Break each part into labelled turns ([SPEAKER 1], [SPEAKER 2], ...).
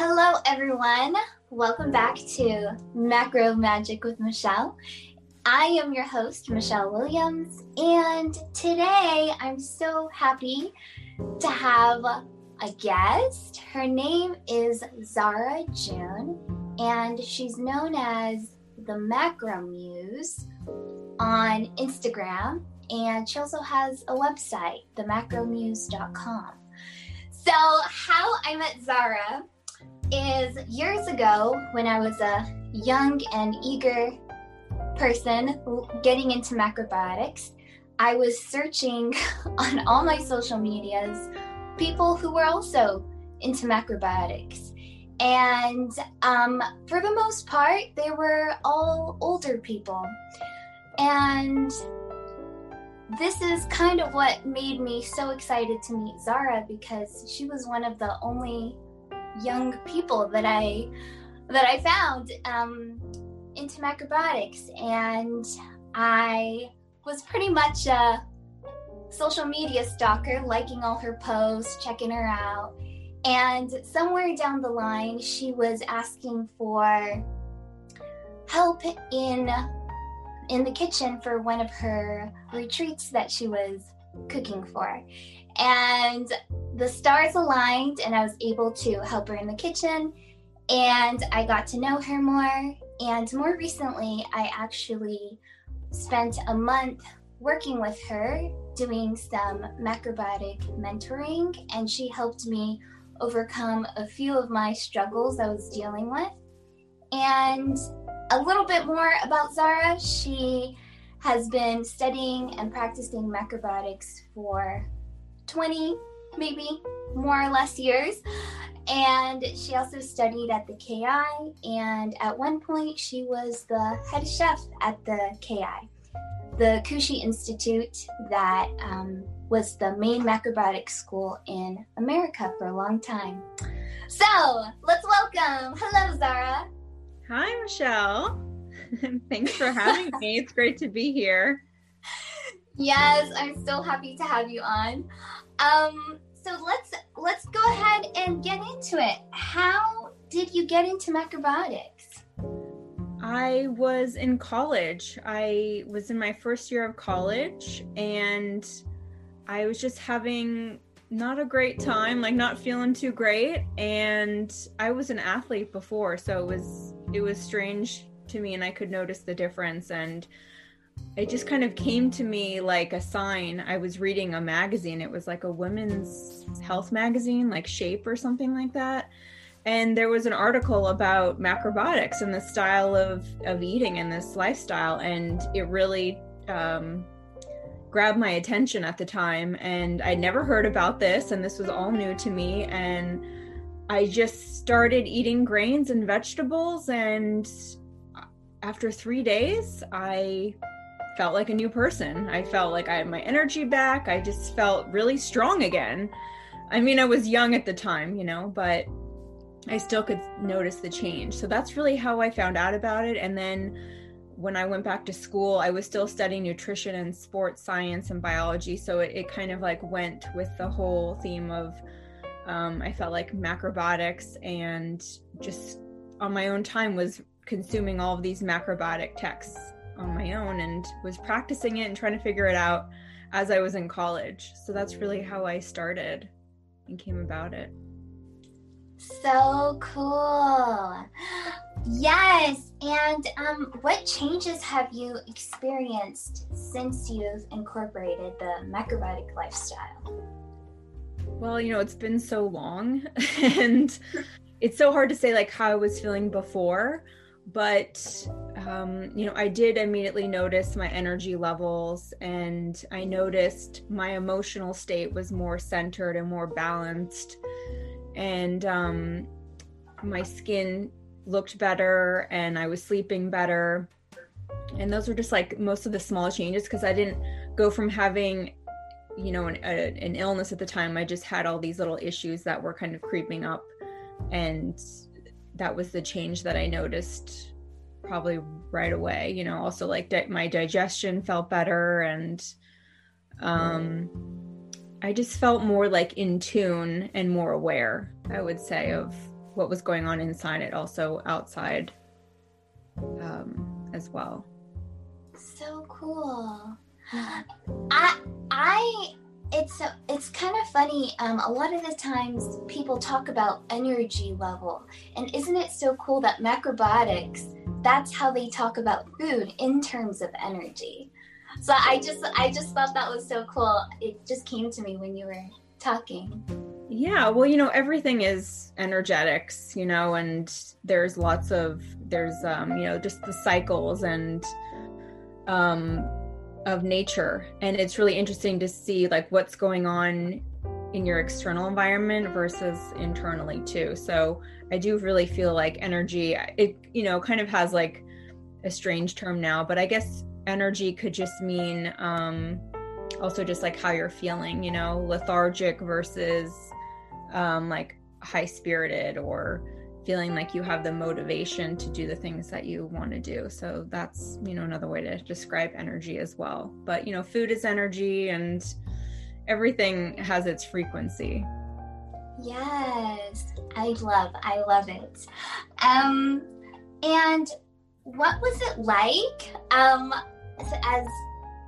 [SPEAKER 1] Hello, everyone. Welcome back to Macro Magic with Michelle. I am your host, Michelle Williams, and today I'm so happy to have a guest. Her name is Zara June, and she's known as the Macro Muse on Instagram, and she also has a website, themacromuse.com. So, how I met Zara is years ago when I was a young and eager person getting into macrobiotics. I was searching on all my social medias people who were also into macrobiotics. And um, for the most part, they were all older people. And this is kind of what made me so excited to meet Zara because she was one of the only young people that I that I found um, into macrobiotics, and I was pretty much a social media stalker, liking all her posts, checking her out. And somewhere down the line, she was asking for help in in the kitchen for one of her retreats that she was cooking for. And the stars aligned, and I was able to help her in the kitchen. And I got to know her more. And more recently, I actually spent a month working with her doing some macrobiotic mentoring, and she helped me overcome a few of my struggles I was dealing with. And a little bit more about Zara. She has been studying and practicing macrobiotics for 20, maybe more or less years. And she also studied at the KI, and at one point, she was the head chef at the KI, the Kushi Institute, that um, was the main macrobiotic school in America for a long time. So let's welcome. Hello, Zara.
[SPEAKER 2] Hi, Michelle. Thanks for having me. It's great to be here.
[SPEAKER 1] Yes, I'm so happy to have you on. Um, so let's let's go ahead and get into it. How did you get into macrobiotics?
[SPEAKER 2] I was in college. I was in my first year of college and I was just having not a great time, like not feeling too great and I was an athlete before, so it was it was strange to me and I could notice the difference and it just kind of came to me like a sign. I was reading a magazine. It was like a women's health magazine, like Shape or something like that. And there was an article about macrobiotics and the style of, of eating and this lifestyle. And it really um, grabbed my attention at the time. And I'd never heard about this. And this was all new to me. And I just started eating grains and vegetables. And after three days, I felt like a new person. I felt like I had my energy back. I just felt really strong again. I mean, I was young at the time, you know, but I still could notice the change. So that's really how I found out about it. And then when I went back to school, I was still studying nutrition and sports science and biology. So it, it kind of like went with the whole theme of, um, I felt like macrobiotics and just on my own time was consuming all of these macrobiotic texts on my own and was practicing it and trying to figure it out as I was in college. So that's really how I started and came about it.
[SPEAKER 1] So cool. Yes. And um, what changes have you experienced since you've incorporated the macrobiotic lifestyle?
[SPEAKER 2] Well, you know, it's been so long and it's so hard to say like how I was feeling before but um, you know i did immediately notice my energy levels and i noticed my emotional state was more centered and more balanced. And um, my skin looked better and i was sleeping better. And those were just like most of the small changes because i didn't go from having you know an, a, an illness at the time i just had all these little issues that were kind of creeping up and that was the change that I noticed probably right away. You know, also like di- my digestion felt better and um I just felt more like in tune and more aware, I would say, of what was going on inside it also outside um, as well
[SPEAKER 1] so cool i i it's it's kind of funny um, a lot of the times people talk about energy level and isn't it so cool that macrobiotics that's how they talk about food in terms of energy? So i just i just thought that was so cool. It just came to me when you were talking.
[SPEAKER 2] Yeah well you know everything is energetics you know and there's lots of there's um you know just the cycles and um of nature. And it's really interesting to see like what's going on in your external environment versus internally too. So i do really feel like energy it you know kind of has like a strange term now but i guess energy could just mean um also just like how you're feeling you know lethargic versus um like high spirited or feeling like you have the motivation to do the things that you want to do. So that's, you know, another way to describe energy as well. But, you know, food is energy and everything has its frequency.
[SPEAKER 1] Yes, I love, I love it. Um, and what was it like? Um, as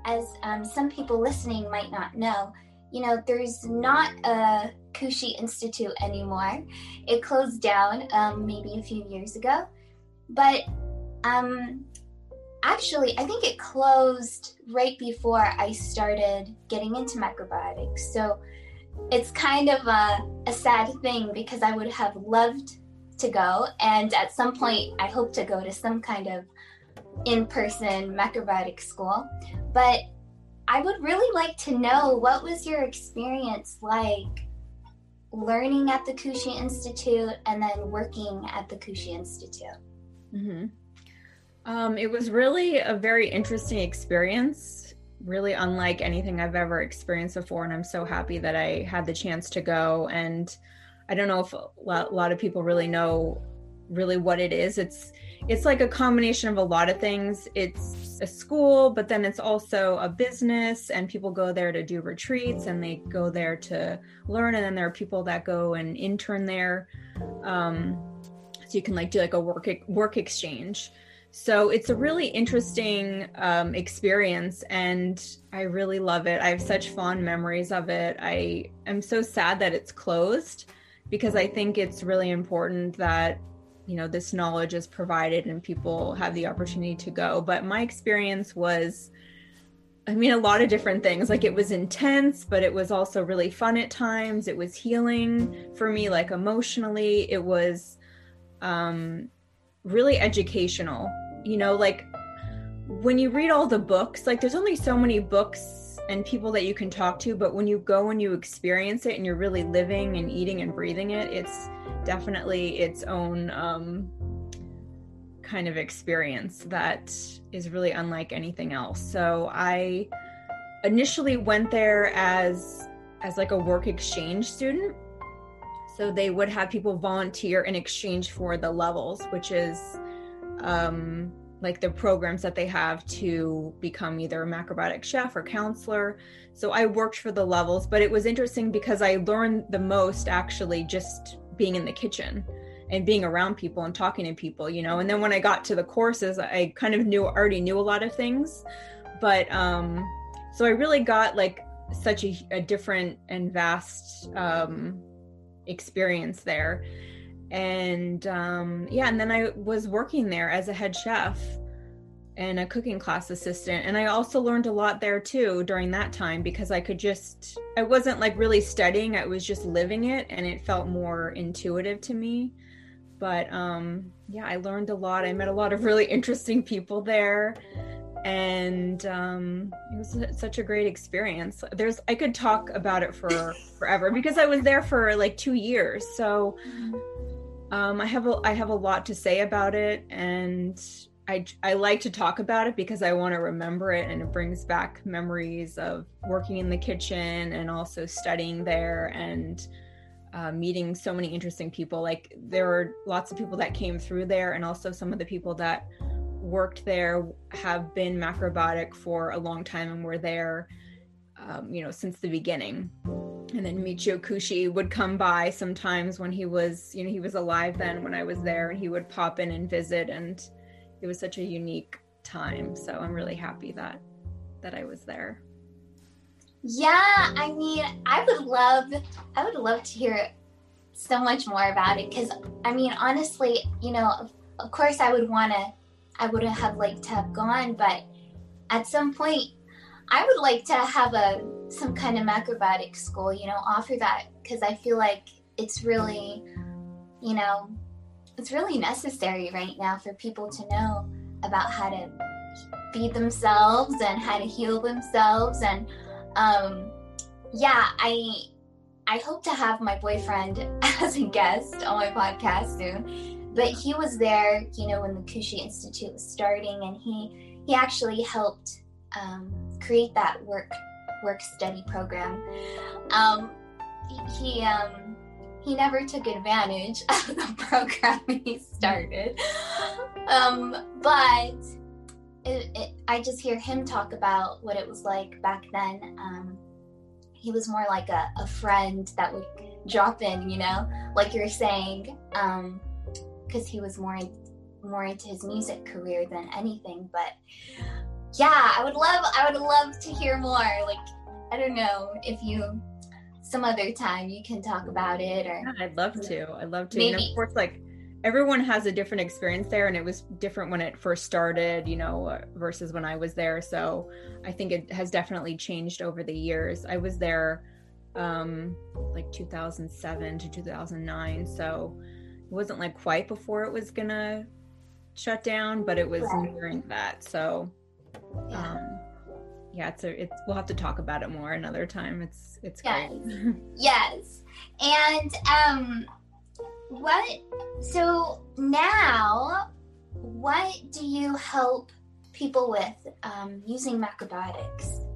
[SPEAKER 1] as um, some people listening might not know, you know, there's not a Kushi Institute anymore. It closed down um, maybe a few years ago. But um, actually, I think it closed right before I started getting into macrobiotics. So it's kind of a, a sad thing because I would have loved to go. And at some point, I hope to go to some kind of in person macrobiotic school. But I would really like to know what was your experience like learning at the Kushi Institute and then working at the Kushi Institute?
[SPEAKER 2] Mm-hmm. Um, it was really a very interesting experience, really unlike anything I've ever experienced before. And I'm so happy that I had the chance to go. And I don't know if a lot of people really know really what it is. It's it's like a combination of a lot of things. It's a school, but then it's also a business, and people go there to do retreats and they go there to learn. And then there are people that go and intern there. Um, so you can like do like a work work exchange. So it's a really interesting um, experience, and I really love it. I have such fond memories of it. I am so sad that it's closed because I think it's really important that you know this knowledge is provided and people have the opportunity to go. But my experience was i mean a lot of different things. Like it was intense but it was also really fun at times. It was healing for me like emotionally. It was um really educational. You know like when you read all the books like there's only so many books and people that you can talk to but when you go and you experience it and you're really living and eating and breathing it it's definitely its own um, kind of experience that is really unlike anything else. So I initially went there as as like a work exchange student. So they would have people volunteer in exchange for the levels, which is um, like the programs that they have to become either a macrobiotic chef or counselor. So I worked for the levels, but it was interesting because I learned the most actually just being in the kitchen and being around people and talking to people you know? And then when i got to the courses i kind of knew already knew a lot of things. But um so i really got like such a, a different and vast um experience there. And um yeah and then i was working there as a head chef and a cooking class assistant. And i also learned a lot there too during that time because i could just i wasn't like really studying. I was just living it and it felt more intuitive to me. But um yeah i learned a lot. I met a lot of really interesting people there. And um it was such a great experience. There's i could talk about it for forever because i was there for like two years. So um i have a i have a lot to say about it. And I, I like to talk about it because I want to remember it and it brings back memories of working in the kitchen and also studying there and uh, meeting so many interesting people. Like there were lots of people that came through there, and also some of the people that worked there have been macrobiotic for a long time and were there, um, you know, since the beginning. and then Michio Kushi would come by sometimes when he was, you know, he was alive then when I was there, and he would pop in and visit, and it was such a unique time. So I'm really happy that that I was there.
[SPEAKER 1] Yeah, I mean, I would love, I would love to hear so much more about it because, I mean, honestly, you know, of, of course, I would want to, I would have liked to have gone, but at some point, I would like to have a some kind of macrobiotic school, you know, offer that because I feel like it's really, you know, it's really necessary right now for people to know about how to feed themselves and how to heal themselves and um yeah, I I hope to have my boyfriend as a guest on my podcast soon. But he was there, you know, when the Kushi Institute was starting and he he actually helped um, create that work work study program. Um, he um, he never took advantage of the program he started, um, but it, it, I just hear him talk about what it was like back then. Um, he was more like a, a friend that would drop in, you know, like you're saying, because um, he was more more into his music career than anything. But yeah, I would love I would love to hear more. Like I don't know if you some other time you can talk about it or
[SPEAKER 2] yeah, I'd love to. I'd love to. Maybe. And of course like everyone has a different experience there and it was different when it first started, you know, versus when I was there. So I think it has definitely changed over the years. I was there um like 2007 to 2009, so it wasn't like quite before it was going to shut down, but it was right. nearing that. So yeah. um yeah it's a it's we'll have to talk about it more another time. It's it's
[SPEAKER 1] yes. great yes. And um what so now what do you help people with um, using macrobiotics?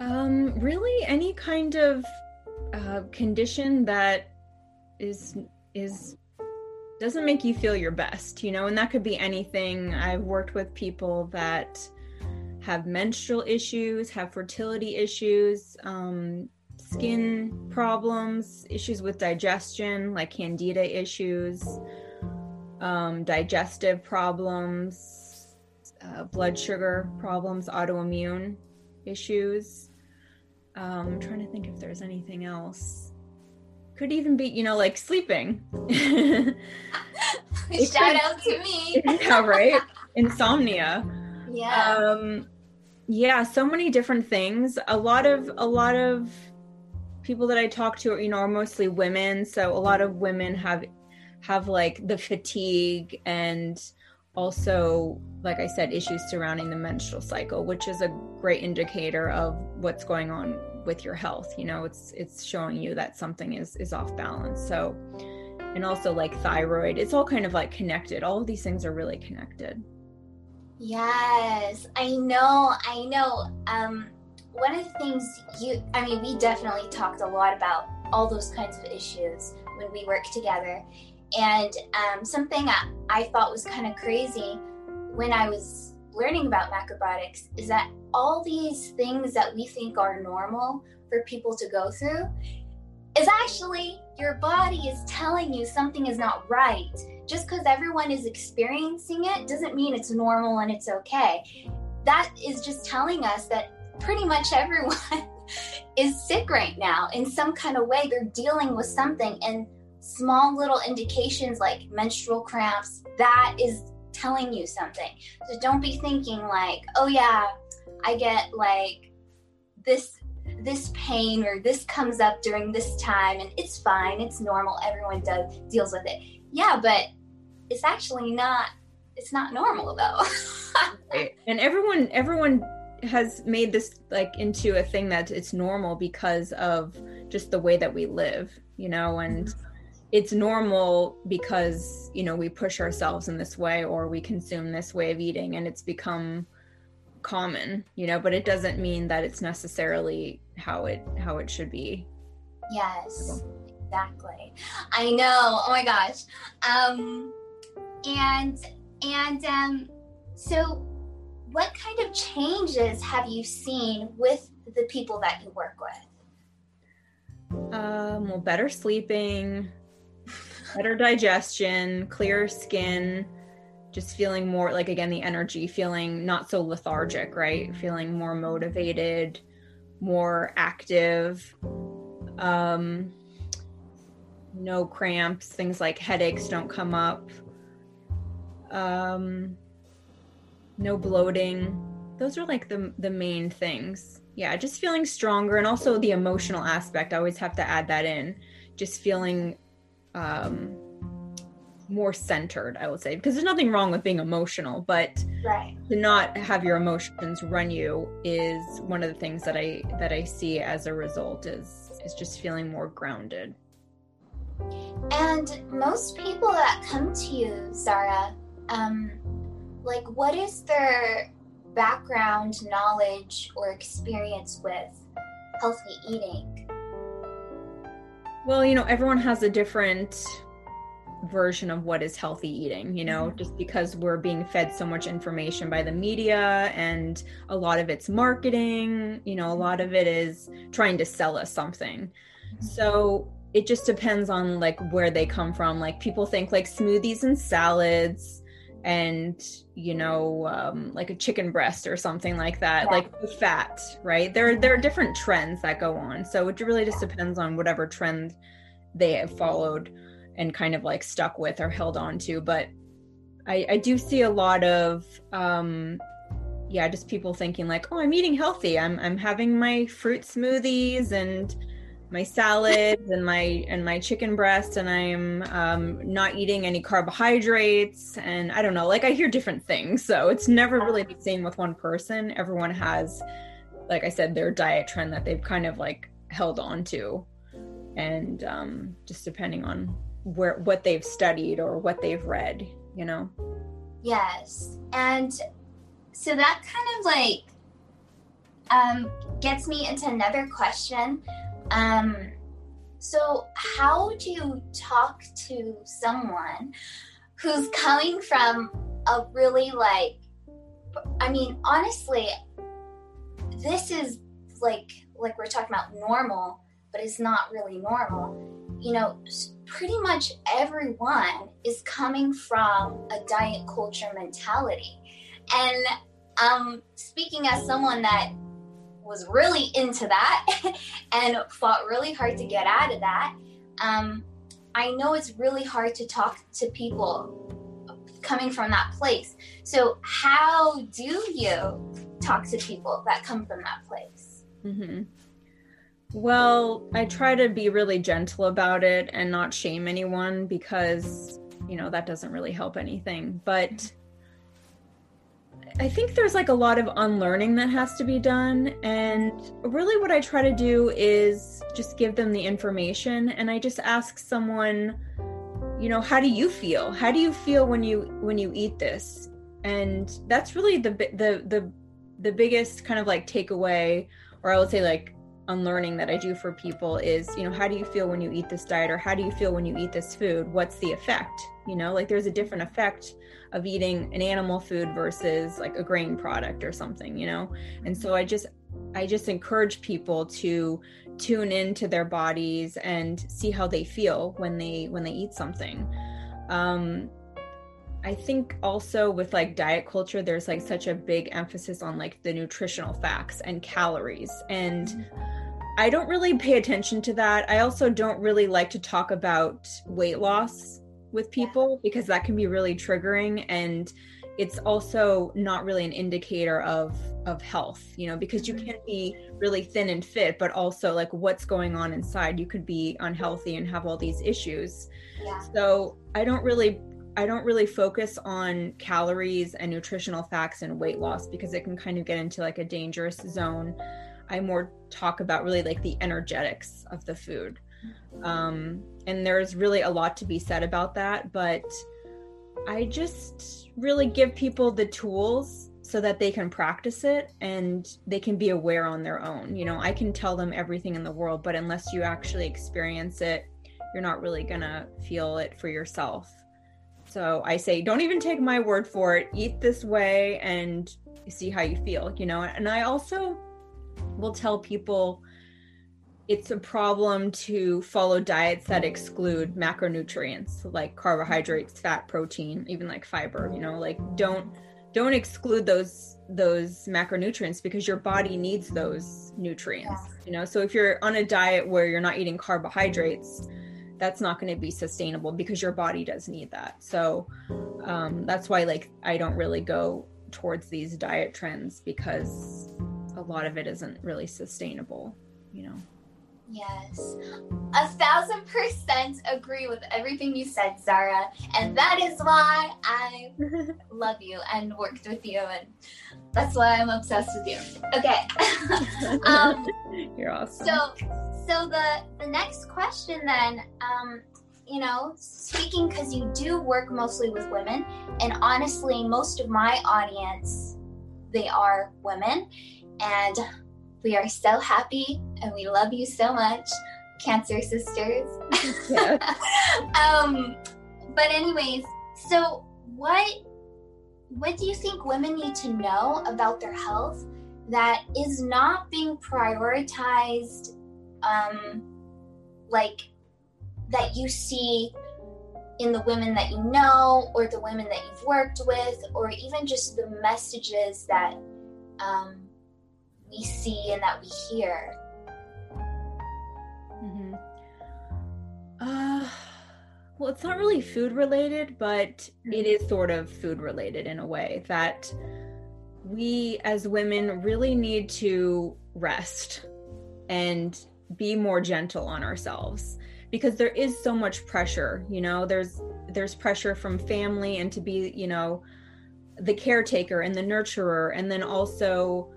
[SPEAKER 2] Um really any kind of uh, condition that is is doesn't make you feel your best you know and that could be anything. I've worked with people that have menstrual issues, have fertility issues, um, skin problems, issues with digestion, like candida issues, um, digestive problems, uh, blood sugar problems, autoimmune issues. Um, I'm trying to think if there's anything else. Could even be, you know, like sleeping.
[SPEAKER 1] Shout out to me.
[SPEAKER 2] yeah, right. Insomnia.
[SPEAKER 1] Yeah.
[SPEAKER 2] Um, yeah so many different things. A lot of a lot of people that i talk to you know are mostly women. So a lot of women have have like the fatigue and also like i said issues surrounding the menstrual cycle which is a great indicator of what's going on with your health. You know it's it's showing you that something is is off balance. So and also like thyroid it's all kind of like connected. All of these things are really connected
[SPEAKER 1] Yes, I know. I know. Um, one of the things you, I mean, we definitely talked a lot about all those kinds of issues when we worked together. And um, something I, I thought was kind of crazy when I was learning about macrobiotics is that all these things that we think are normal for people to go through is actually your body is telling you something is not right just because everyone is experiencing it doesn't mean it's normal and it's okay. That is just telling us that pretty much everyone is sick right now in some kind of way. They're dealing with something, and small little indications like menstrual cramps, that is telling you something. So don't be thinking like, oh yeah, I get like this this pain or this comes up during this time and it's fine it's normal everyone does deals with it yeah but it's actually not it's not normal though.
[SPEAKER 2] Right. and everyone everyone has made this like into a thing that it's normal because of just the way that we live you know and it's normal because you know we push ourselves in this way or we consume this way of eating and it's become common you know but it doesn't mean that it's necessarily how it how it should be.
[SPEAKER 1] Yes exactly. I know. Oh my gosh. Um and and um, so, what kind of changes have you seen with the people that you work with?
[SPEAKER 2] Um, well, better sleeping, better digestion, clearer skin, just feeling more like again the energy, feeling not so lethargic, right? Feeling more motivated, more active. Um, no cramps, things like headaches don't come up. Um, no bloating. Those are like the the main things. Yeah, just feeling stronger and also the emotional aspect. I always have to add that in. Just feeling um more centered, I would say, because there's nothing wrong with being emotional, but
[SPEAKER 1] right.
[SPEAKER 2] to not have your emotions run you is one of the things that I that I see as a result is is just feeling more grounded.
[SPEAKER 1] And most people that come to you, Zara, um, like what is their background, knowledge, or experience with healthy eating?
[SPEAKER 2] Well, you know, everyone has a different version of what is healthy eating, you know, mm-hmm. just because we're being fed so much information by the media and a lot of it's marketing, you know, a mm-hmm. lot of it is trying to sell us something. Mm-hmm. So it just depends on like where they come from. Like people think like smoothies and salads and you know um, like a chicken breast or something like that yeah. like the fat right? There there are different trends that go on. So it really just depends on whatever trend they have followed and kind of like stuck with or held on to. But i i do see a lot of um yeah just people thinking like oh i'm eating healthy. I'm i'm having my fruit smoothies and my salads and my and my chicken breast and i'm um, not eating any carbohydrates and i don't know like i hear different things. So it's never really the same with one person. Everyone has like i said their diet trend that they've kind of like held on to. And um, just depending on where what they've studied or what they've read you know?
[SPEAKER 1] Yes. And so that kind of like um, gets me into another question um, so, how do you talk to someone who's coming from a really like, I mean, honestly, this is like, like we're talking about normal, but it's not really normal. You know, pretty much everyone is coming from a diet culture mentality. And um, speaking as someone that was really into that and fought really hard to get out of that. Um, I know it's really hard to talk to people coming from that place. So, how do you talk to people that come from that place?
[SPEAKER 2] Mm-hmm. Well, I try to be really gentle about it and not shame anyone because, you know, that doesn't really help anything. But I think there's like a lot of unlearning that has to be done. And really, what I try to do is just give them the information. And I just ask someone, you know, how do you feel? How do you feel when you when you eat this? And that's really the the the the biggest kind of like takeaway, or I would say like unlearning that I do for people is, you know, how do you feel when you eat this diet, or how do you feel when you eat this food? What's the effect? You know, like there's a different effect of eating an animal food versus like a grain product or something you know and so i just i just encourage people to tune into their bodies and see how they feel when they when they eat something um I think also with like diet culture, there's like such a big emphasis on like the nutritional facts and calories. And I don't really pay attention to that. I also don't really like to talk about weight loss with people because that can be really triggering and it's also not really an indicator of of health you know because you mm-hmm. can be really thin and fit but also like what's going on inside? You could be unhealthy and have all these issues. Yeah. so i don't really i don't really focus on calories and nutritional facts and weight loss because it can kind of get into like a dangerous zone i more talk about really like the energetics of the food um, and there's really a lot to be said about that. But I just really give people the tools so that they can practice it and they can be aware on their own. You know, I can tell them everything in the world, but unless you actually experience it, you're not really going to feel it for yourself. So I say, don't even take my word for it. Eat this way and see how you feel, you know. And I also will tell people it's a problem to follow diets that exclude macronutrients like carbohydrates, fat, protein, even like fiber, you know, like don't don't exclude those those macronutrients because your body needs those nutrients, you know. So if you're on a diet where you're not eating carbohydrates, that's not going to be sustainable because your body does need that. So um, that's why like I don't really go towards these diet trends because a lot of it isn't really sustainable, you know.
[SPEAKER 1] Yes, a thousand percent agree with everything you said, Zara. And that is why I love you and worked with you. And that's why I'm obsessed with you. Okay.
[SPEAKER 2] um, You're awesome.
[SPEAKER 1] So, so the, the next question then, um, you know, speaking because you do work mostly with women, and honestly, most of my audience, they are women. And we are so happy and we love you so much, Cancer Sisters. um, but anyways, so what what do you think women need to know about their health that is not being prioritized um, like that you see in the women that you know or the women that you've worked with or even just the messages that um, we see and that we hear?
[SPEAKER 2] Mm-hmm. Uh, well, it's not really food related, but it is sort of food related in a way that we as women really need to rest and be more gentle on ourselves because there is so much pressure you know there's there's pressure from family and to be you know the caretaker and the nurturer and then also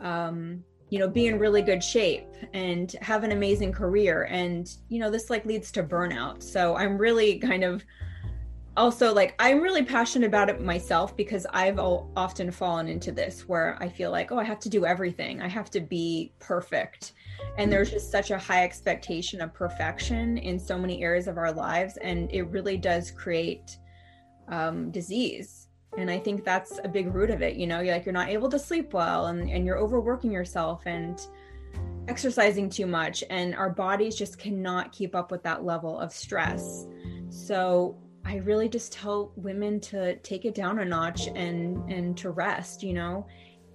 [SPEAKER 2] um, you know, be in really good shape and have an amazing career. And, you know, this like leads to burnout. So I'm really kind of also like, I'm really passionate about it myself because I've often fallen into this where I feel like, oh, I have to do everything, I have to be perfect. And there's just such a high expectation of perfection in so many areas of our lives. And it really does create um, disease and i think that's a big root of it you know you're like you're not able to sleep well and, and you're overworking yourself and exercising too much and our bodies just cannot keep up with that level of stress. So i really just tell women to take it down a notch and and to rest you know.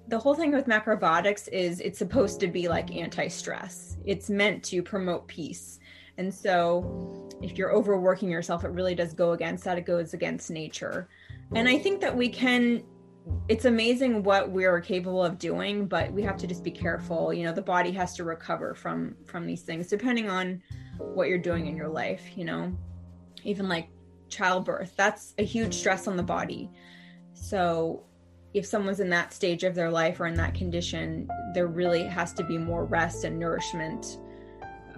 [SPEAKER 2] The whole thing with macrobiotics is it's supposed to be like anti-stress. It's meant to promote peace. And so if you're overworking yourself it really does go against that. It goes against nature and I think that we can it's amazing what we're capable of doing, but we have to just be careful. You know, the body has to recover from from these things depending on what you're doing in your life, you know. Even like childbirth, that's a huge stress on the body. So if someone's in that stage of their life or in that condition, there really has to be more rest and nourishment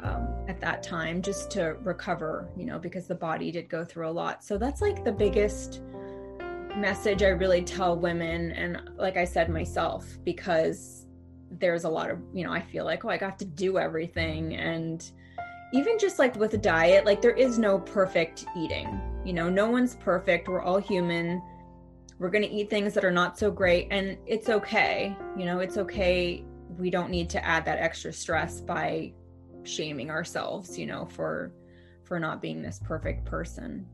[SPEAKER 2] um, at that time just to recover, you know, because the body did go through a lot. So that's like the biggest message I really tell women, and like I said myself, because there's a lot of, you know, I feel like, oh, I got to do everything. And even just like with a diet, like there is no perfect eating. You know, no one's perfect. We're all human. We're going to eat things that are not so great. And it's okay. You know, it's okay. We don't need to add that extra stress by shaming ourselves, you know, for for not being this perfect person.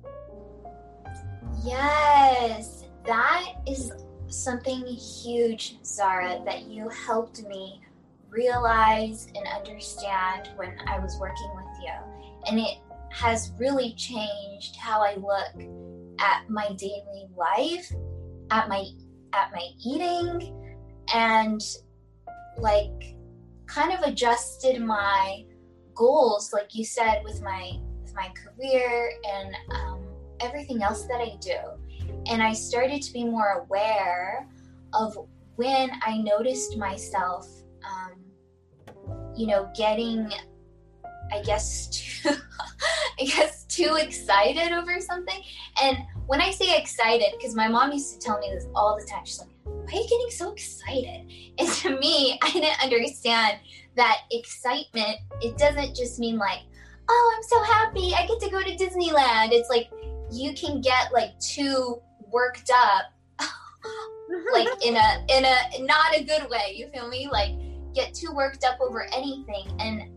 [SPEAKER 1] Yes, that is something huge, Zara, that you helped me realize and understand when I was working with you. And it has really changed how I look at my daily life, at my at my eating and like kind of adjusted my goals like you said with my with my career and um, everything else that I do. And I started to be more aware of when I noticed myself, um, you know, getting, I guess, too, I guess, too excited over something. And when I say excited, because my mom used to tell me this all the time, she's like, why are you getting so excited? And to me, I didn't understand that excitement, it doesn't just mean like, oh, I'm so happy, I get to go to Disneyland. It's like you can get like too worked up like in a in a not a good way you feel me? Like get too worked up over anything and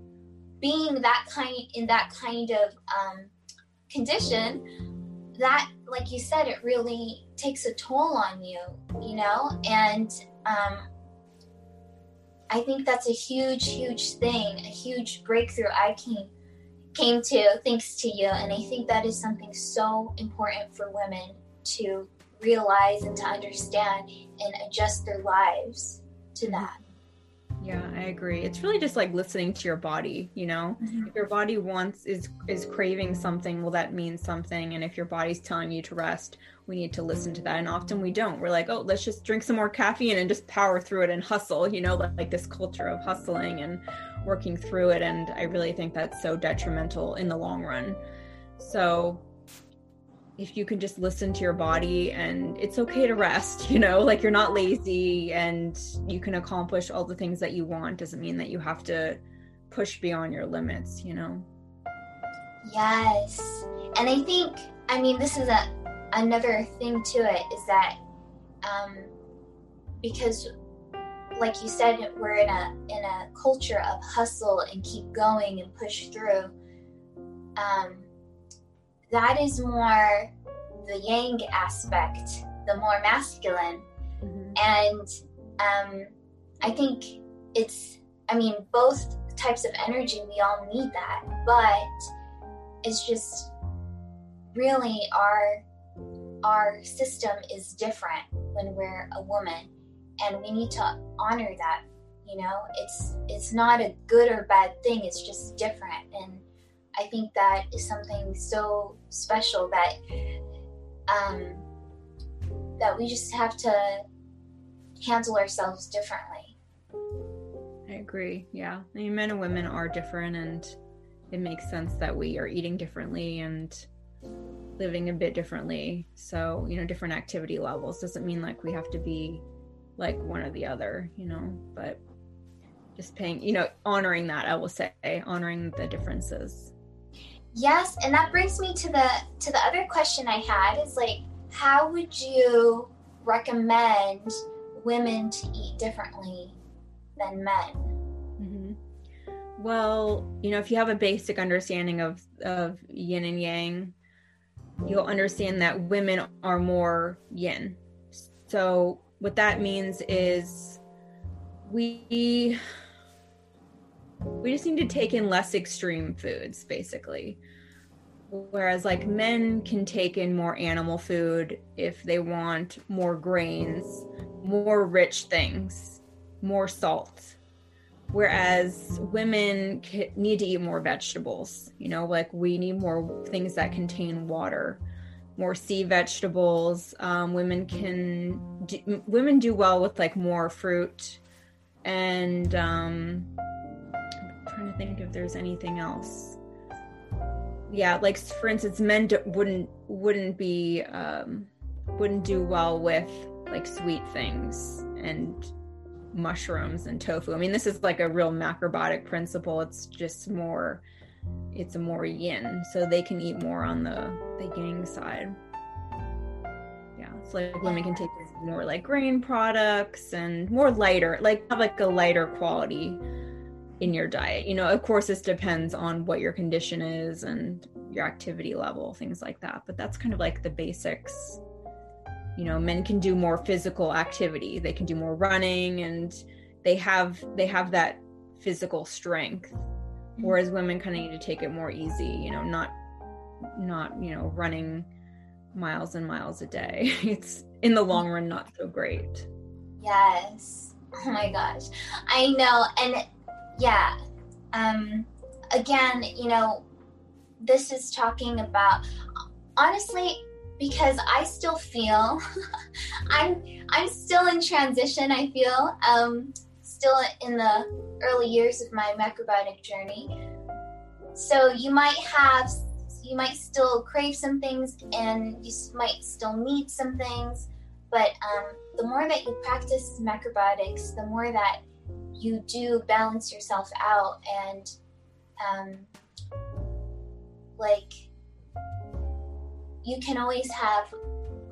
[SPEAKER 1] being that kind in that kind of um, condition that like you said it really takes a toll on you you know? And um, i think that's a huge huge thing a huge breakthrough i came came to thanks to you and i think that is something so important for women to realize and to understand and adjust their lives to that
[SPEAKER 2] yeah, I agree. It's really just like listening to your body, you know? Mm-hmm. If your body wants is is craving something, well that means something and if your body's telling you to rest, we need to listen to that and often we don't. We're like, "Oh, let's just drink some more caffeine and just power through it and hustle," you know, like, like this culture of hustling and working through it and I really think that's so detrimental in the long run. So, if you can just listen to your body and it's okay to rest, you know, like you're not lazy and you can accomplish all the things that you want doesn't mean that you have to push beyond your limits, you know.
[SPEAKER 1] Yes. And I think I mean this is a another thing to it is that um because like you said we're in a in a culture of hustle and keep going and push through um that is more the yang aspect, the more masculine. Mm-hmm. And um, I think it's, I mean, both types of energy, we all need that. But it's just really our our system is different when we're a woman and we need to honor that you know it's it's not a good or bad thing it's just different and I think that is something so special that um, that we just have to handle ourselves differently.
[SPEAKER 2] I agree. Yeah, I mean, men and women are different, and it makes sense that we are eating differently and living a bit differently. So, you know, different activity levels doesn't mean like we have to be like one or the other, you know, but just paying, you know, honoring that, I will say, honoring the differences.
[SPEAKER 1] Yes, and that brings me to the to the other question I had is like how would you recommend women to eat differently than men? Mm-hmm.
[SPEAKER 2] Well, you know, if you have a basic understanding of of yin and yang, you'll understand that women are more yin. So what that means is we we just need to take in less extreme foods basically. Whereas like men can take in more animal food if they want more grains more rich things more salt. Whereas women need to eat more vegetables you know like we need more things that contain water more sea vegetables um, women can do, women do well with like more fruit and um, trying to think if there's anything else. Yeah, like for instance, men d- wouldn't wouldn't be um, wouldn't do well with like sweet things and mushrooms and tofu. I mean, this is like a real macrobiotic principle. It's just more, it's a more yin, so they can eat more on the the yang side. Yeah, it's like women can take more like grain products and more lighter, like have like a lighter quality in your diet. You know, of course, this depends on what your condition is and your activity level, things like that. But that's kind of like the basics. You know, men can do more physical activity. They can do more running and they have they have that physical strength. Whereas women kind of need to take it more easy, you know, not not, you know, running miles and miles a day. It's in the long run not so great.
[SPEAKER 1] Yes. Oh my gosh. I know. And yeah um again you know this is talking about honestly because i still feel i'm i'm still in transition i feel um still in the early years of my macrobiotic journey. So you might have you might still crave some things and you might still need some things but um, the more that you practice macrobiotics the more that you do balance yourself out and um, like you can always have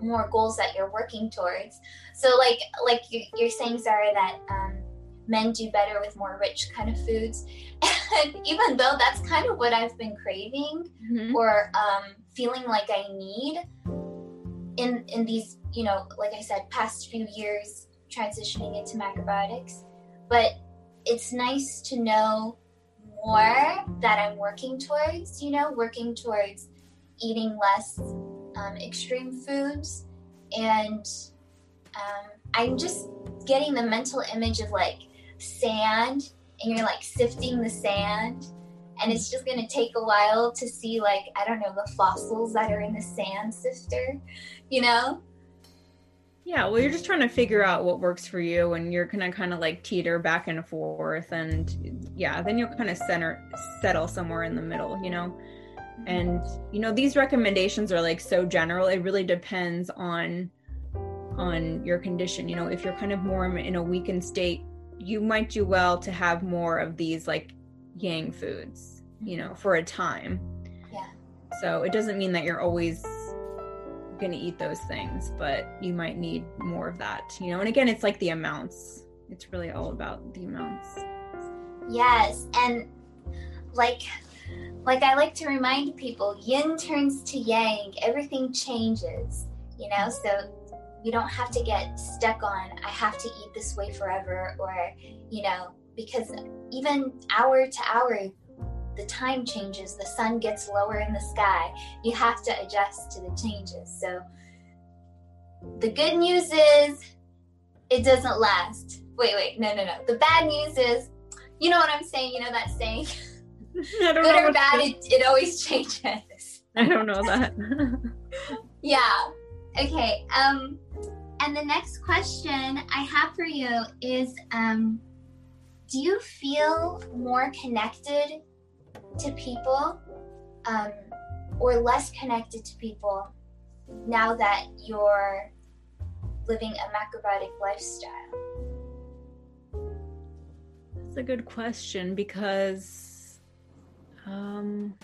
[SPEAKER 1] more goals that you're working towards. So like like you're saying Zara that um, men do better with more rich kind of foods even even though that's kind of what I've been craving
[SPEAKER 2] Mhm.
[SPEAKER 1] or um, feeling like I need in in these, you know, like I said, past few years transitioning into macrobiotics. But it's nice to know more that I'm working towards, you know, working towards eating less um, extreme foods. And um, I'm just getting the mental image of like sand and you're like sifting the sand and it's just gonna take a while to see like I don't know the fossils that are in the sand sifter, you know?
[SPEAKER 2] Yeah, well, you're just trying to figure out what works for you, and you're gonna kind of like teeter back and forth, and yeah, then you'll kind of center settle somewhere in the middle, you know. Mm-hmm. And you know, these recommendations are like so general. It really depends on on your condition. You know, if you're kind of more in a weakened state, you might do well to have more of these like yang foods, you know, for a time.
[SPEAKER 1] Yeah.
[SPEAKER 2] So it doesn't mean that you're always going to eat those things, but you might need more of that, you know. And again, it's like the amounts. It's really all about the amounts.
[SPEAKER 1] Yes, and like like I like to remind people, yin turns to yang, everything changes, you know? So we don't have to get stuck on I have to eat this way forever or, you know, because even hour to hour the time changes, the sun gets lower in the sky. You have to adjust to the changes. So the good news is it doesn't last. Wait, wait, no, no, no. The bad news is, you know what I'm saying? You know that saying? Good or bad, it, it always changes.
[SPEAKER 2] I don't know that.
[SPEAKER 1] Yeah. Okay. Um, and the next question I have for you is um, Do you feel more connected to people um, or less connected to people now that you're living a macrobiotic lifestyle?
[SPEAKER 2] That's a good question because um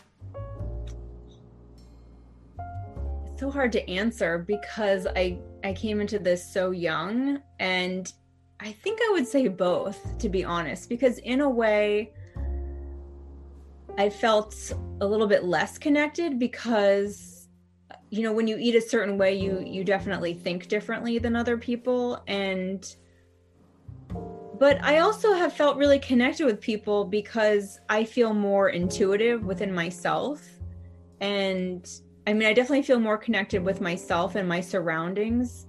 [SPEAKER 2] it's so hard to answer because I I came into this so young and I think I would say both to be honest because in a way I felt a little bit less connected because you know when you eat a certain way you you definitely think differently than other people and but I also have felt really connected with people because I feel more intuitive within myself. And I mean, I definitely feel more connected with myself and my surroundings.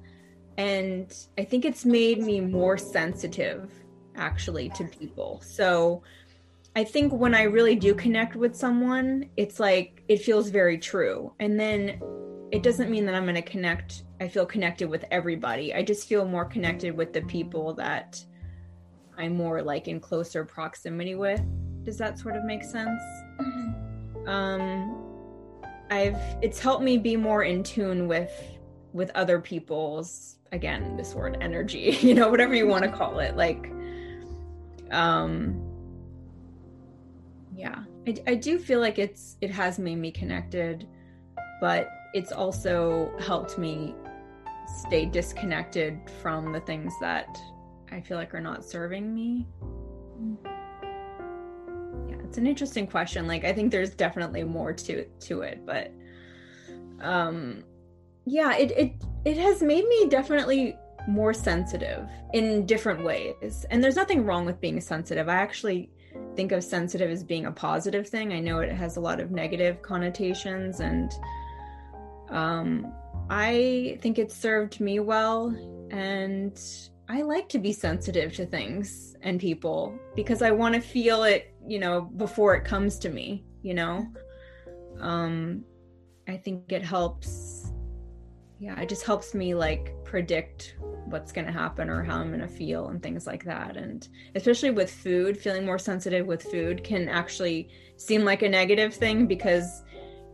[SPEAKER 2] And I think it's made me more sensitive actually to people. So I think when I really do connect with someone, it's like it feels very true. And then it doesn't mean that I'm going to connect, I feel connected with everybody. I just feel more connected with the people that I'm more like in closer proximity with. Does that sort of make sense? Um I've it's helped me be more in tune with with other people's again this word energy, you know, whatever you want to call it. Like um yeah, I, I do feel like it's it has made me connected, but it's also helped me stay disconnected from the things that I feel like are not serving me. Yeah, it's an interesting question. Like I think there's definitely more to to it, but um yeah, it it it has made me definitely more sensitive in different ways. And there's nothing wrong with being sensitive. I actually think of sensitive as being a positive thing. I know it has a lot of negative connotations and um I think it served me well and I like to be sensitive to things and people because I want to feel it, you know, before it comes to me, you know. Um I think it helps yeah, it just helps me like predict what's going to happen or how I'm going to feel and things like that. And especially with food, feeling more sensitive with food can actually seem like a negative thing because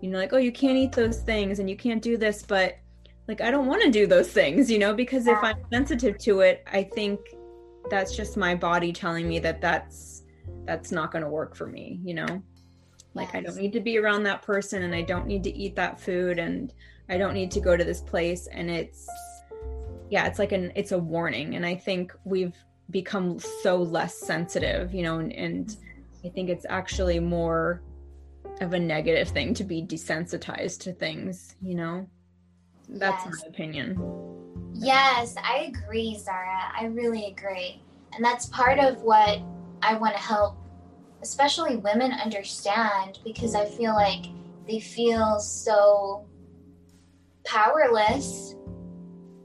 [SPEAKER 2] you know like oh you can't eat those things and you can't do this but like I don't want to do those things, you know, because if I'm sensitive to it, I think that's just my body telling me that that's that's not going to work for me, you know. Like I don't need to be around that person and I don't need to eat that food and I don't need to go to this place and it's yeah, it's like an it's a warning and I think we've become so less sensitive, you know, and, and I think it's actually more of a negative thing to be desensitized to things, you know? That's yes. my opinion.
[SPEAKER 1] Yes, I agree, Zara. I really agree. And that's part of what I want to help, especially women, understand because I feel like they feel so powerless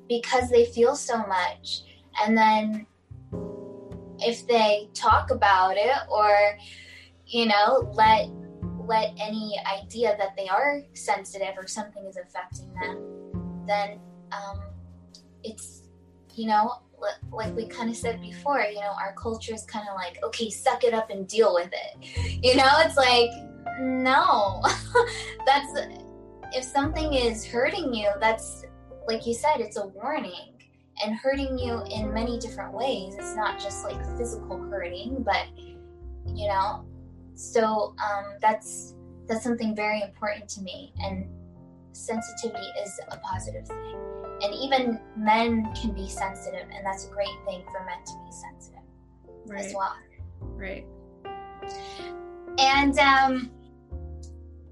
[SPEAKER 1] because they feel so much. And then if they talk about it or, you know, let let any idea that they are sensitive or something is affecting them, then um, it's, you know, like we kind of said before, you know, our culture is kind of like, okay, suck it up and deal with it. You know, it's like, no, that's if something is hurting you, that's like you said, it's a warning and hurting you in many different ways. It's not just like physical hurting, but you know, so um, that's that's something very important to me, and sensitivity is a positive thing. And even men can be sensitive, and that's a great thing for men to be sensitive right. as well.
[SPEAKER 2] Right.
[SPEAKER 1] And um,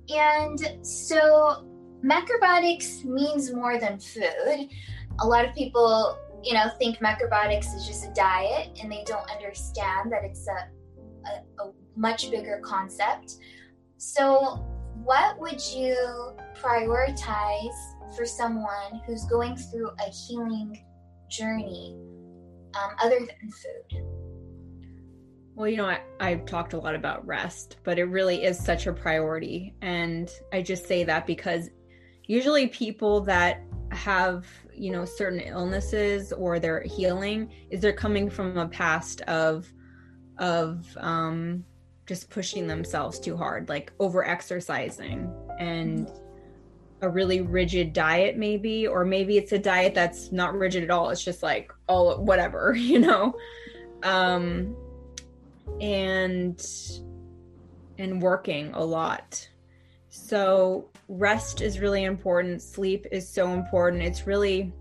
[SPEAKER 1] and so macrobiotics means more than food. A lot of people, you know, think macrobiotics is just a diet, and they don't understand that it's a, a, a much bigger concept. So, what would you prioritize for someone who's going through a healing journey um, other than food?
[SPEAKER 2] Well, you know, I, I've talked a lot about rest, but it really is such a priority. And I just say that because usually people that have, you know, certain illnesses or they're healing is they're coming from a past of, of, um, just pushing themselves too hard, like over exercising and a really rigid diet, maybe, or maybe it's a diet that's not rigid at all. It's just like, all whatever, you know? Um, and, and working a lot. So, rest is really important. Sleep is so important. It's really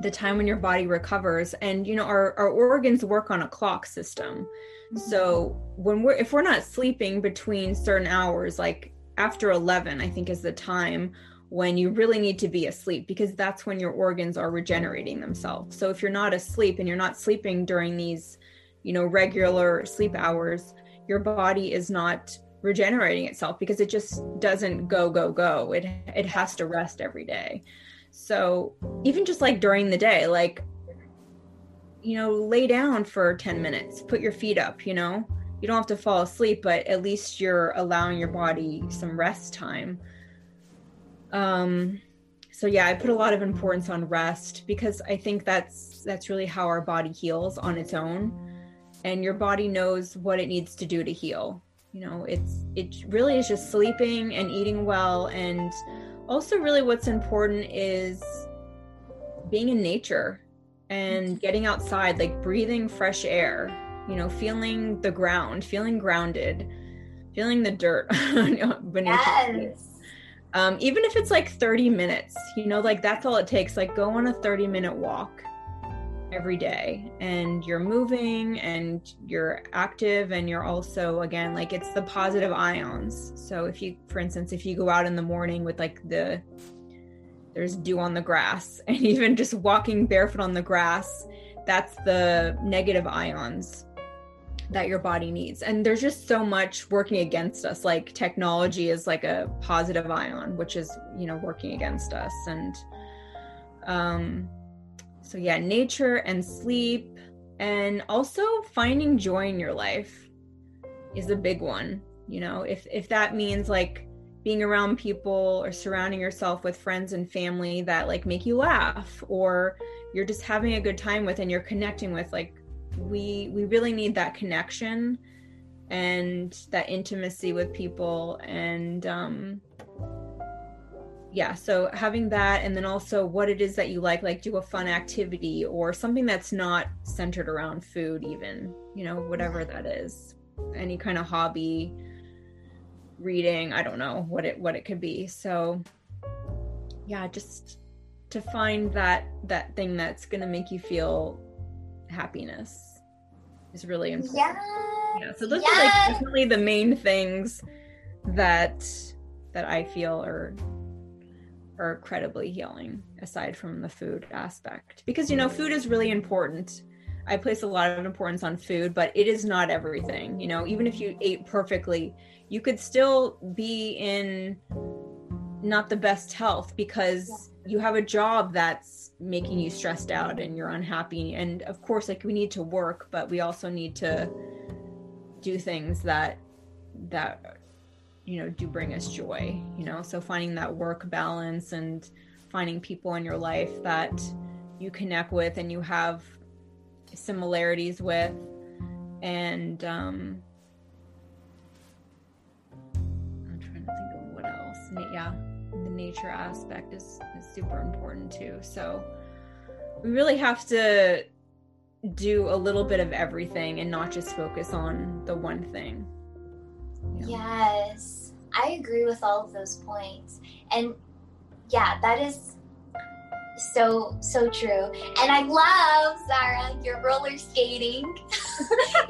[SPEAKER 2] the time when your body recovers. And, you know, our, our organs work on a clock system. So when we're if we're not sleeping between certain hours, like after 11, I think is the time when you really need to be asleep because that's when your organs are regenerating themselves. So if you're not asleep and you're not sleeping during these, you know, regular sleep hours, your body is not regenerating itself because it just doesn't go go go. It it has to rest every day. So even just like during the day, like you know, lay down for 10 minutes, put your feet up, you know. You don't have to fall asleep, but at least you're allowing your body some rest time. Um so yeah, I put a lot of importance on rest because I think that's that's really how our body heals on its own and your body knows what it needs to do to heal. You know, it's it really is just sleeping and eating well and also really what's important is being in nature and getting outside, like breathing fresh air, you know, feeling the ground, feeling grounded, feeling the dirt beneath yes. Um, even if it's like 30 minutes, you know, like that's all it takes. Like go on a 30 minute walk every day and you're moving and you're active and you're also again like it's the positive ions so if you for instance if you go out in the morning with like the there's dew on the grass. And even just walking barefoot on the grass that's the negative ions that your body needs. And there's just so much working against us. Like technology is like a positive ion which is you know working against us. And um so yeah nature and sleep and also finding joy in your life is a big one you know? If if that means like being around people or surrounding yourself with friends and family that like make you laugh or you're just having a good time with and you're connecting with like we we really need that connection and that intimacy with people and um yeah so having that and then also what it is that you like like do a fun activity or something that's not centered around food even you know whatever that is any kind of hobby reading i don't know what it what it could be so yeah just to find that that thing that's going to make you feel happiness is really important
[SPEAKER 1] yeah
[SPEAKER 2] Yeah, so those are like definitely the main things that that I feel are are incredibly healing aside from the food aspect. Because you know, food is really important. I place a lot of importance on food, but it is not everything. You know, even if you ate perfectly, you could still be in not the best health because you have a job that's making you stressed out and you're unhappy. And of course like we need to work but we also need to do things that that you know do bring us joy you know? So finding that work balance and finding people in your life that you connect with and you have similarities with. And um yeah the nature aspect is, is super important too so we really have to do a little bit of everything and not just focus on the one thing
[SPEAKER 1] Yes, I agree with all of those points. And yeah, that is so, so true. And I love, Zara, your roller skating.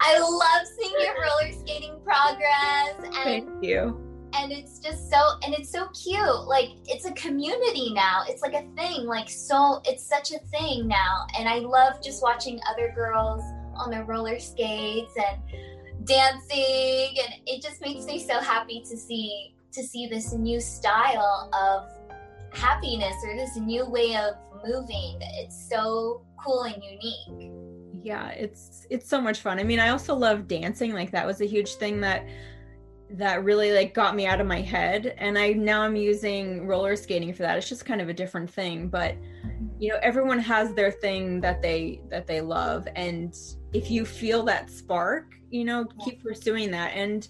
[SPEAKER 1] I love seeing your roller skating progress. And
[SPEAKER 2] thank you
[SPEAKER 1] and it's just so and it's so cute. Like it's a community now. It's like a thing. Like so it's such a thing now. And i love just watching other girls on their roller skates and dancing. And it just makes me so happy to see to see this new style of happiness or this new way of moving. It's so cool and unique.
[SPEAKER 2] Yeah it's it's so much fun. I mean i also love dancing. Like that was a huge thing that that really like got me out of my head and i now i'm using roller skating for that. It's just kind of a different thing but you know everyone has their thing that they that they love and if you feel that spark you know keep pursuing that and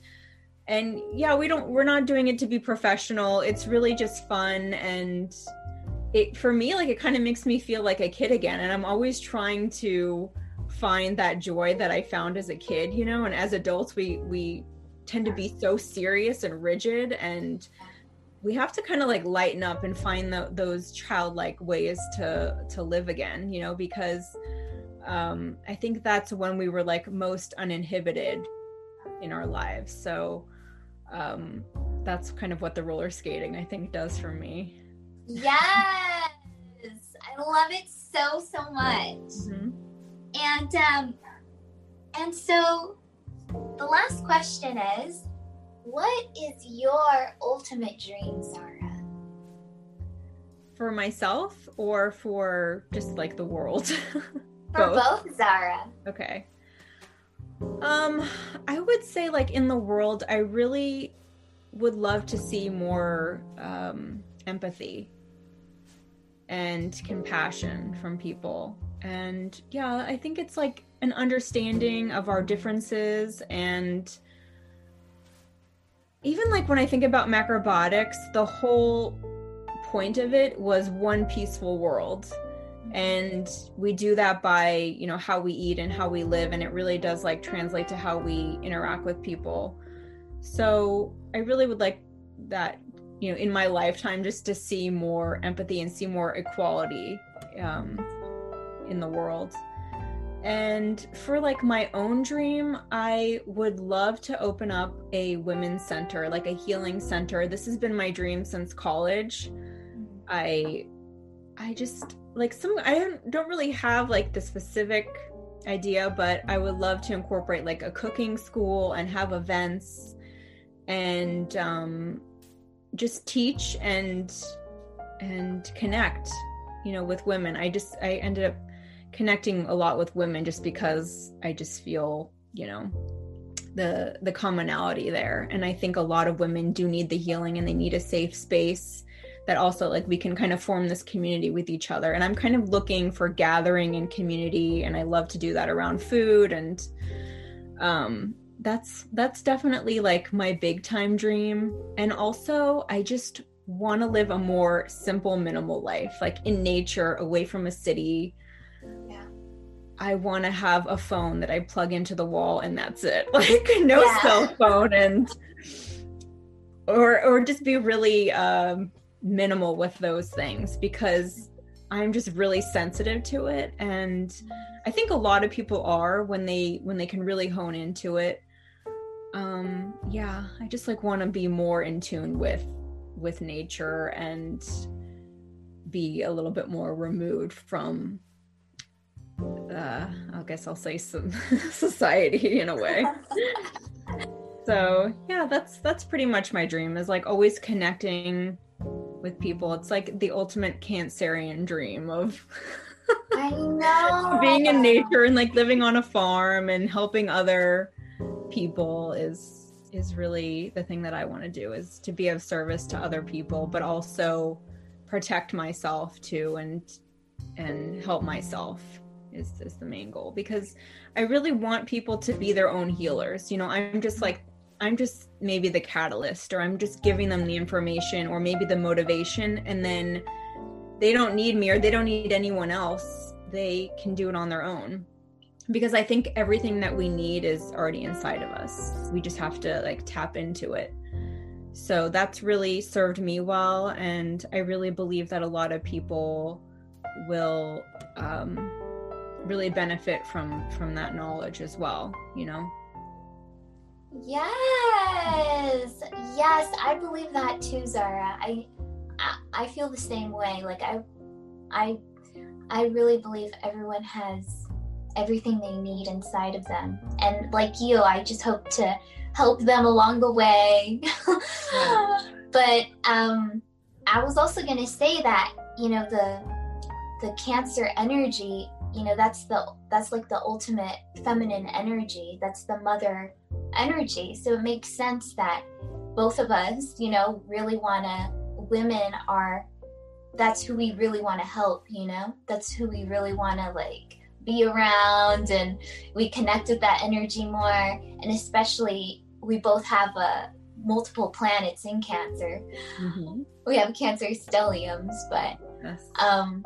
[SPEAKER 2] and yeah we don't we're not doing it to be professional. It's really just fun and it for me like it kind of makes me feel like a kid again and i'm always trying to find that joy that i found as a kid you know and as adults we we tend to be so serious and rigid and we have to kind of like lighten up and find the, those childlike ways to to live again you know because um i think that's when we were like most uninhibited in our lives. So um that's kind of what the roller skating i think does for me.
[SPEAKER 1] Yes! I love it so so much.
[SPEAKER 2] Mhm.
[SPEAKER 1] And um and so the last question is what is your ultimate dream, Zara?
[SPEAKER 2] for myself or for just like the world
[SPEAKER 1] For both, Zara.
[SPEAKER 2] Okay. Um, I would say like in the world, I really would love to see more um, empathy and compassion from people. And yeah, I think it's like an understanding of our differences and even like when I think about macrobiotics, the whole point of it was one peaceful world. And we do that by you know how we eat and how we live and it really does like translate to how we interact with people. So i really would like that you know in my lifetime just to see more empathy and see more equality um, in the world and for like my own dream i would love to open up a women's center like a healing center. This has been my dream since college. I i just like some i don't, really have like the specific idea but i would love to incorporate like a cooking school and have events and um just teach and and connect you know with women. I just i ended up connecting a lot with women just because i just feel you know the the commonality there and i think a lot of women do need the healing and they need a safe space that also like we can kind of form this community with each other and i'm kind of looking for gathering and community and i love to do that around food and um that's that's definitely like my big time dream and also i just want to live a more simple minimal life like in nature away from a city. I want to have a phone that i plug into the wall and that's it like no
[SPEAKER 1] Yeah.
[SPEAKER 2] cell phone and or or just be really um minimal with those things because I'm just really sensitive to it and I think a lot of people are when they when they can really hone into it. Um yeah, I just like want to be more in tune with with nature and be a little bit more removed from uh I guess I'll say some society in a way. so, yeah, that's that's pretty much my dream is like always connecting with people. It's like the ultimate Cancerian dream of
[SPEAKER 1] I know
[SPEAKER 2] being in nature and like living on a farm and helping other people is is really the thing that I want to do is to be of service to other people but also protect myself too and and help myself is is the main goal because I really want people to be their own healers. You know, I'm just like I'm just maybe the catalyst or I'm just giving them the information or maybe the motivation and then they don't need me or they don't need anyone else. They can do it on their own. Because I think everything that we need is already inside of us. We just have to like tap into it. So that's really served me well and I really believe that a lot of people will um really benefit from from that knowledge as well, you know.
[SPEAKER 1] Yes, yes, I believe that too, Zara. I, I, feel the same way. Like I, I, I really believe everyone has everything they need inside of them, and like you, I just hope to help them along the way. But um, I was also going to say that you know the the cancer energy you know that's the that's like the ultimate feminine energy. That's the mother energy. So it makes sense that both of us you know really want to women are that's who we really want to help you know? That's who we really want to like be around and we connect with that energy more. And especially we both have a uh, multiple planets in cancer. Mm-hmm. we have cancer stelliums but yes. um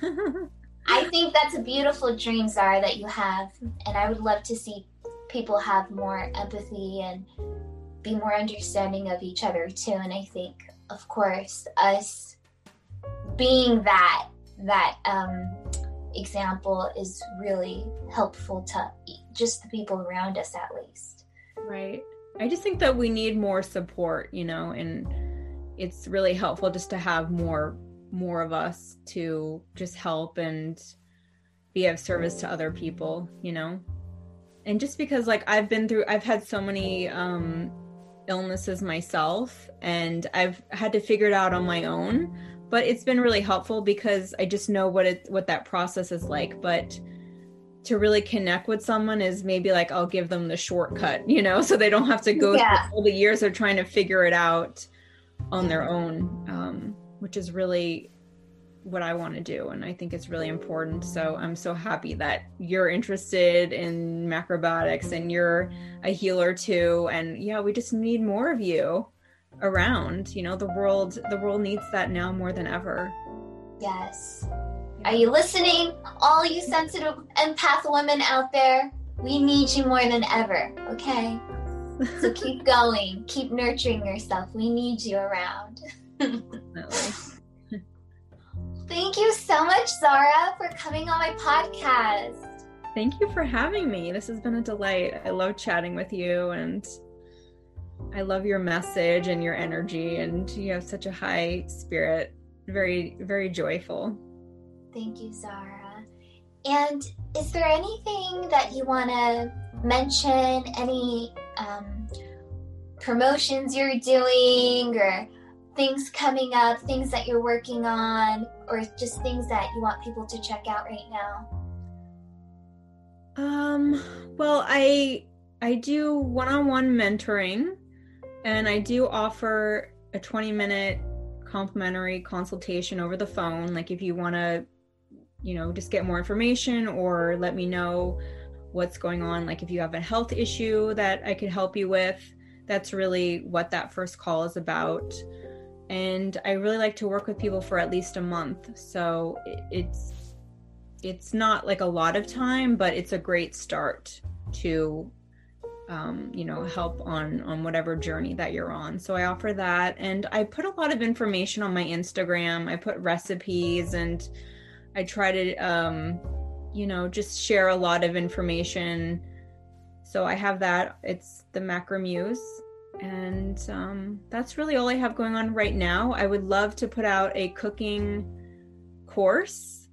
[SPEAKER 1] I think that's a beautiful dream, Zara, that you have. And I would love to see people have more empathy and be more understanding of each other too. And I think, of course, us being that that um, example is really helpful to just the people around us, at least.
[SPEAKER 2] Right. I just think that we need more support, you know, and it's really helpful just to have more more of us to just help and be of service to other people, you know? And just because like I've been through I've had so many um illnesses myself and I've had to figure it out on my own, but it's been really helpful because I just know what it what that process is like, but to really connect with someone is maybe like I'll give them the shortcut, you know, so they don't have to go yeah. through all the years of trying to figure it out on their own. Um, which is really what I want to do. And I think it's really important. So I'm so happy that you're interested in macrobiotics and you're a healer too. And yeah, we just need more of you around. You know, the world the world needs that now more than ever.
[SPEAKER 1] Yes. Are you listening? All you sensitive empath women out there, we need you more than ever, okay? So keep going, keep nurturing yourself. We need you around. Thank you so much, Zara, for coming on my podcast.
[SPEAKER 2] Thank you for having me. This has been a delight. I love chatting with you and I love your message and your energy and you have such a high spirit. Very, very joyful.
[SPEAKER 1] Thank you, Zara. And is there anything that you want to mention? Any um, promotions you're doing or things coming up, things that you're working on, or just things that you want people to check out right now?
[SPEAKER 2] Um, well, I I do one-on-one mentoring and I do offer a 20-minute complimentary consultation over the phone like if you want to you know, just get more information or let me know what's going on like if you have a health issue that I could help you with. That's really what that first call is about and I really like to work with people for at least a month. So it's it's not like a lot of time, but it's a great start to um, you know help on on whatever journey that you're on. So i offer that. And i put a lot of information on my instagram. I put recipes and i try to um, you know just share a lot of information. So i have that. It's the macro muse and um, that's really all i have going on right now. I would love to put out a cooking course.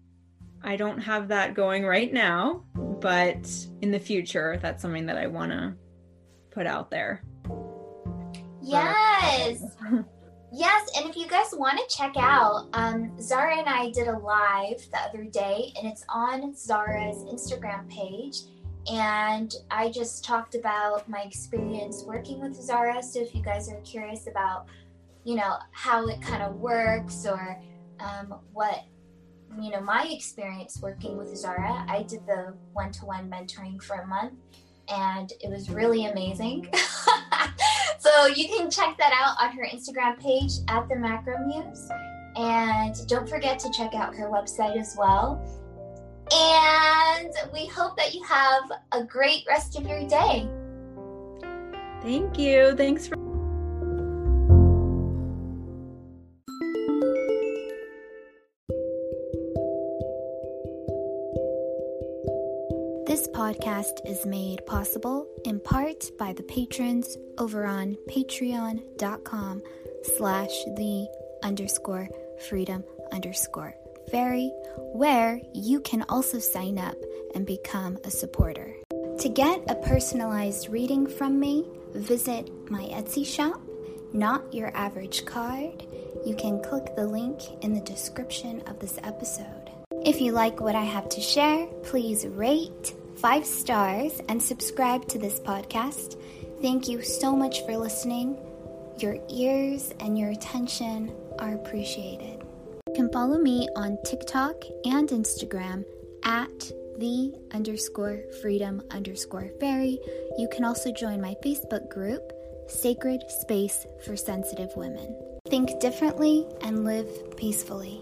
[SPEAKER 2] I don't have that going right now but in the future that's something that i want to put out there.
[SPEAKER 3] Yes. yes and if you guys want to check out um, zara and i did a live the other day and it's on zara's instagram page and I just talked about my experience working with Zara. So if you guys are curious about, you know, how it kind of works or um, what, you know, my experience working with Zara, I did the one to one mentoring for a month and it was really amazing. so you can check that out on her Instagram page at the Macro Muse. And don't forget to check out her website as well. And we hope that you have a great rest of your day.
[SPEAKER 2] Thank you. Thanks for.
[SPEAKER 1] This podcast is made possible in part by the patrons over on patreon.com slash the underscore freedom underscore Fairy, where you can also sign up and become a supporter. To get a personalized reading from me, visit my Etsy shop, Not Your Average Card. You can click the link in the description of this episode. If you like what I have to share, please rate five stars and subscribe to this podcast. Thank you so much for listening. Your ears and your attention are appreciated. Can follow me on TikTok and Instagram at the underscore freedom underscore fairy. You can also join my Facebook group, Sacred Space for Sensitive Women. Think differently and live peacefully.